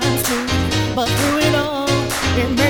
too. But through it all, it